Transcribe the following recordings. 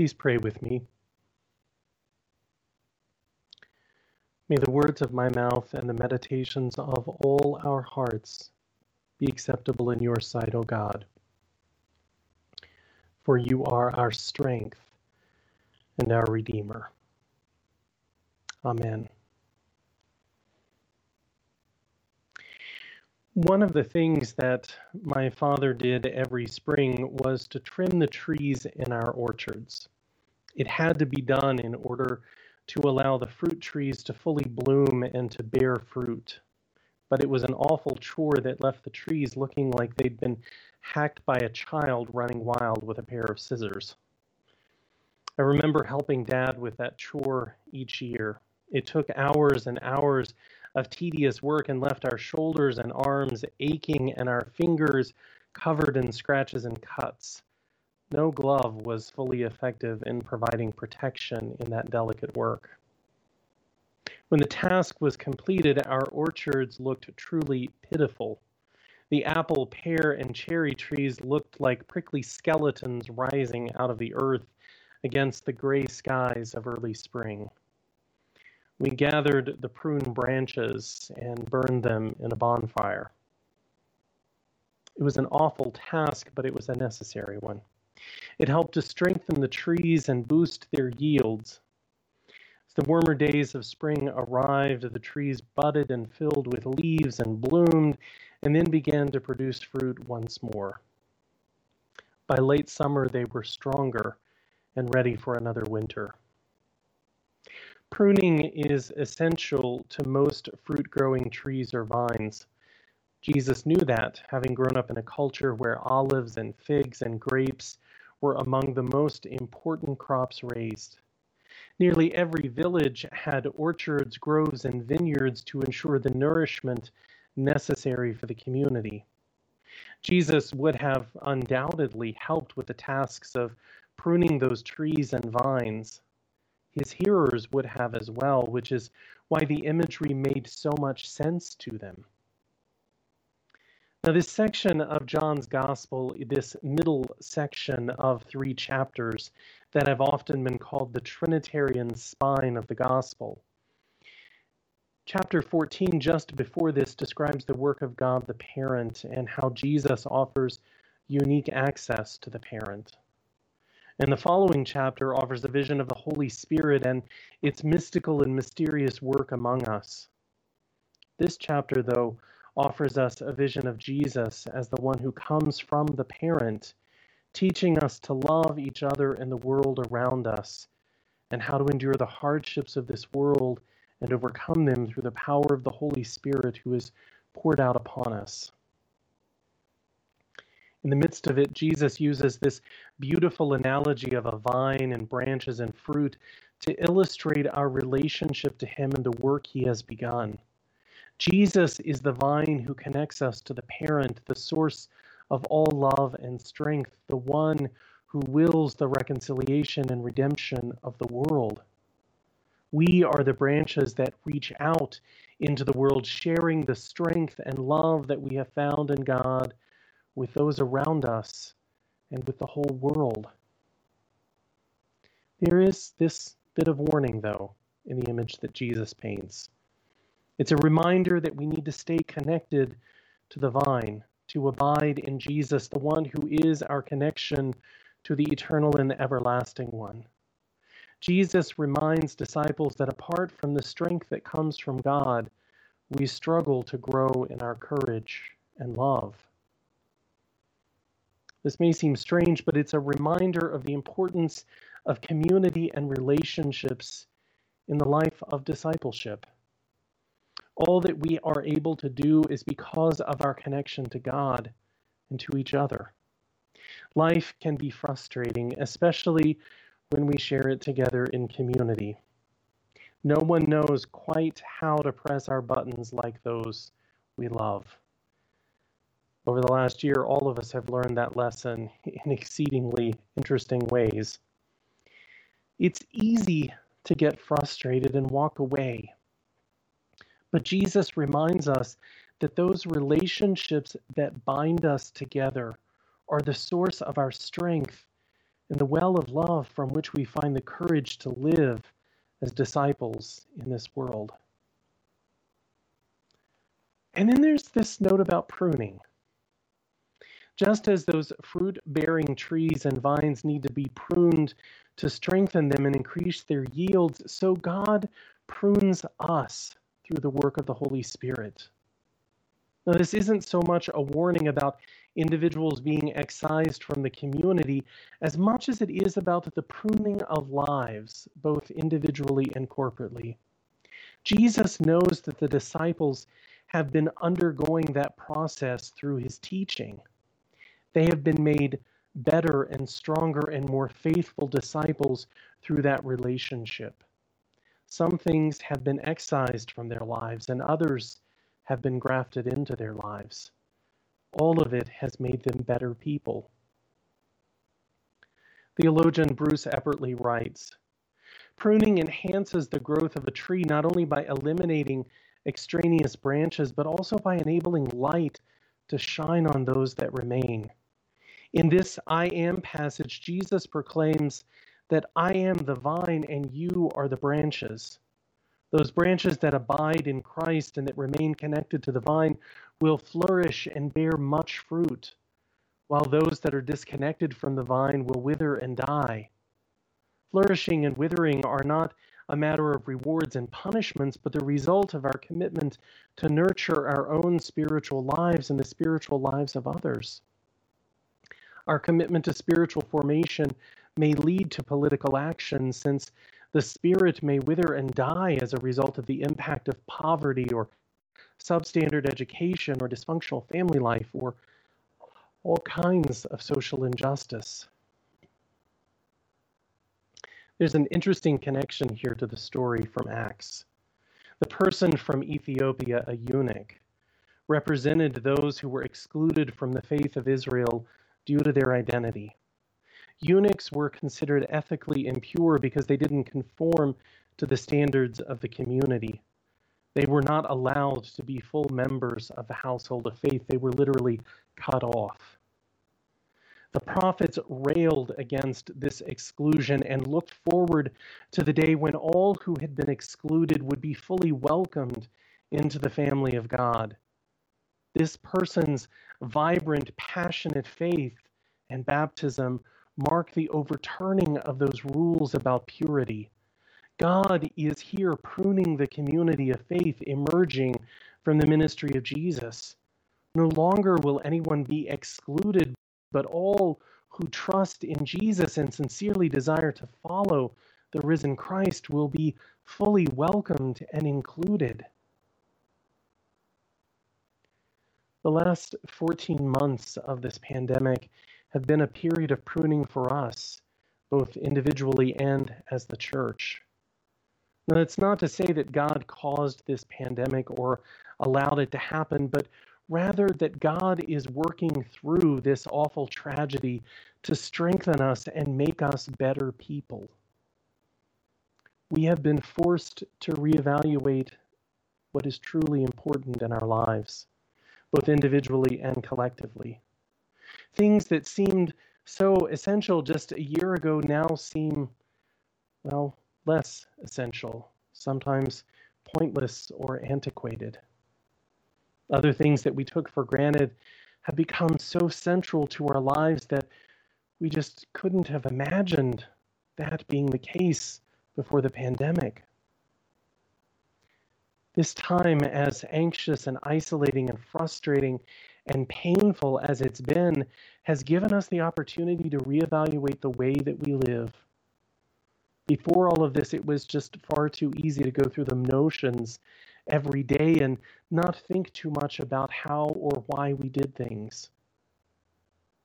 Please pray with me. May the words of my mouth and the meditations of all our hearts be acceptable in your sight, O God. For you are our strength and our Redeemer. Amen. One of the things that my father did every spring was to trim the trees in our orchards. It had to be done in order to allow the fruit trees to fully bloom and to bear fruit. But it was an awful chore that left the trees looking like they'd been hacked by a child running wild with a pair of scissors. I remember helping Dad with that chore each year. It took hours and hours of tedious work and left our shoulders and arms aching and our fingers covered in scratches and cuts. No glove was fully effective in providing protection in that delicate work. When the task was completed, our orchards looked truly pitiful. The apple, pear, and cherry trees looked like prickly skeletons rising out of the earth against the gray skies of early spring. We gathered the prune branches and burned them in a bonfire. It was an awful task, but it was a necessary one. It helped to strengthen the trees and boost their yields. As the warmer days of spring arrived, the trees budded and filled with leaves and bloomed, and then began to produce fruit once more. By late summer, they were stronger and ready for another winter. Pruning is essential to most fruit growing trees or vines. Jesus knew that, having grown up in a culture where olives and figs and grapes were among the most important crops raised. Nearly every village had orchards, groves, and vineyards to ensure the nourishment necessary for the community. Jesus would have undoubtedly helped with the tasks of pruning those trees and vines his hearers would have as well, which is why the imagery made so much sense to them. Now, this section of John's Gospel, this middle section of three chapters that have often been called the Trinitarian spine of the Gospel. Chapter 14, just before this, describes the work of God the parent and how Jesus offers unique access to the parent. And the following chapter offers a vision of the Holy Spirit and its mystical and mysterious work among us. This chapter, though, offers us a vision of Jesus as the one who comes from the parent, teaching us to love each other and the world around us, and how to endure the hardships of this world and overcome them through the power of the Holy Spirit who is poured out upon us. In the midst of it, Jesus uses this beautiful analogy of a vine and branches and fruit to illustrate our relationship to Him and the work He has begun. Jesus is the vine who connects us to the parent, the source of all love and strength, the one who wills the reconciliation and redemption of the world. We are the branches that reach out into the world, sharing the strength and love that we have found in God with those around us and with the whole world. There is this bit of warning, though, in the image that Jesus paints. It's a reminder that we need to stay connected to the vine, to abide in Jesus, the one who is our connection to the eternal and the everlasting one. Jesus reminds disciples that apart from the strength that comes from God, we struggle to grow in our courage and love. This may seem strange, but it's a reminder of the importance of community and relationships in the life of discipleship. All that we are able to do is because of our connection to God and to each other. Life can be frustrating, especially when we share it together in community. No one knows quite how to press our buttons like those we love. Over the last year, all of us have learned that lesson in exceedingly interesting ways. It's easy to get frustrated and walk away. But Jesus reminds us that those relationships that bind us together are the source of our strength and the well of love from which we find the courage to live as disciples in this world. And then there's this note about pruning. Just as those fruit bearing trees and vines need to be pruned to strengthen them and increase their yields, so God prunes us through the work of the Holy Spirit. Now, this isn't so much a warning about individuals being excised from the community as much as it is about the pruning of lives, both individually and corporately. Jesus knows that the disciples have been undergoing that process through his teaching. They have been made better and stronger and more faithful disciples through that relationship. Some things have been excised from their lives, and others have been grafted into their lives. All of it has made them better people. Theologian Bruce Epperly writes Pruning enhances the growth of a tree not only by eliminating extraneous branches, but also by enabling light to shine on those that remain. In this I am passage, Jesus proclaims that I am the vine and you are the branches. Those branches that abide in Christ and that remain connected to the vine will flourish and bear much fruit, while those that are disconnected from the vine will wither and die. Flourishing and withering are not a matter of rewards and punishments, but the result of our commitment to nurture our own spiritual lives and the spiritual lives of others. Our commitment to spiritual formation may lead to political action since the spirit may wither and die as a result of the impact of poverty or substandard education or dysfunctional family life or all kinds of social injustice. There's an interesting connection here to the story from Acts. The person from Ethiopia, a eunuch, represented those who were excluded from the faith of Israel due to their identity eunuchs were considered ethically impure because they didn't conform to the standards of the community. They were not allowed to be full members of the household of faith. They were literally cut off. The prophets railed against this exclusion and looked forward to the day when all who had been excluded would be fully welcomed into the family of God. This person's vibrant, passionate faith and baptism mark the overturning of those rules about purity. God is here pruning the community of faith emerging from the ministry of Jesus. No longer will anyone be excluded, but all who trust in Jesus and sincerely desire to follow the risen Christ will be fully welcomed and included. The last 14 months of this pandemic have been a period of pruning for us, both individually and as the church. Now, it's not to say that God caused this pandemic or allowed it to happen, but rather that God is working through this awful tragedy to strengthen us and make us better people. We have been forced to reevaluate what is truly important in our lives, both individually and collectively. Things that seemed so essential just a year ago now seem, well, less essential, sometimes pointless or antiquated. Other things that we took for granted have become so central to our lives that we just couldn't have imagined that being the case before the pandemic. This time, as anxious and isolating and frustrating and painful as it's been, has given us the opportunity to reevaluate the way that we live. Before all of this, it was just far too easy to go through the notions every day and not think too much about how or why we did things.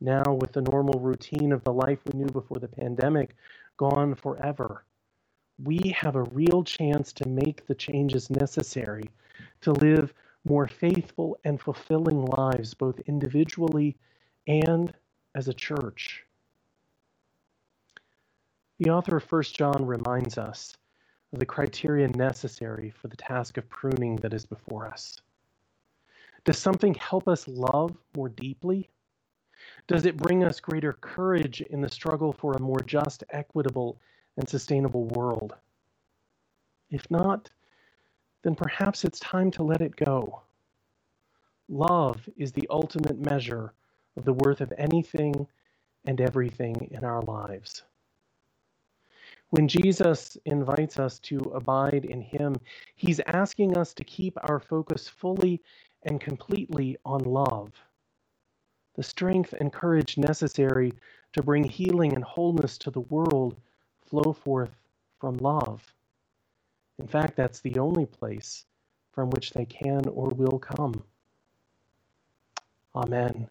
Now, with the normal routine of the life we knew before the pandemic gone forever, we have a real chance to make the changes necessary to live more faithful and fulfilling lives, both individually and as a church. The author of 1 John reminds us of the criteria necessary for the task of pruning that is before us. Does something help us love more deeply? Does it bring us greater courage in the struggle for a more just, equitable, and sustainable world? If not, then perhaps it's time to let it go. Love is the ultimate measure of the worth of anything and everything in our lives. When Jesus invites us to abide in Him, He's asking us to keep our focus fully and completely on love. The strength and courage necessary to bring healing and wholeness to the world flow forth from love. In fact, that's the only place from which they can or will come. Amen.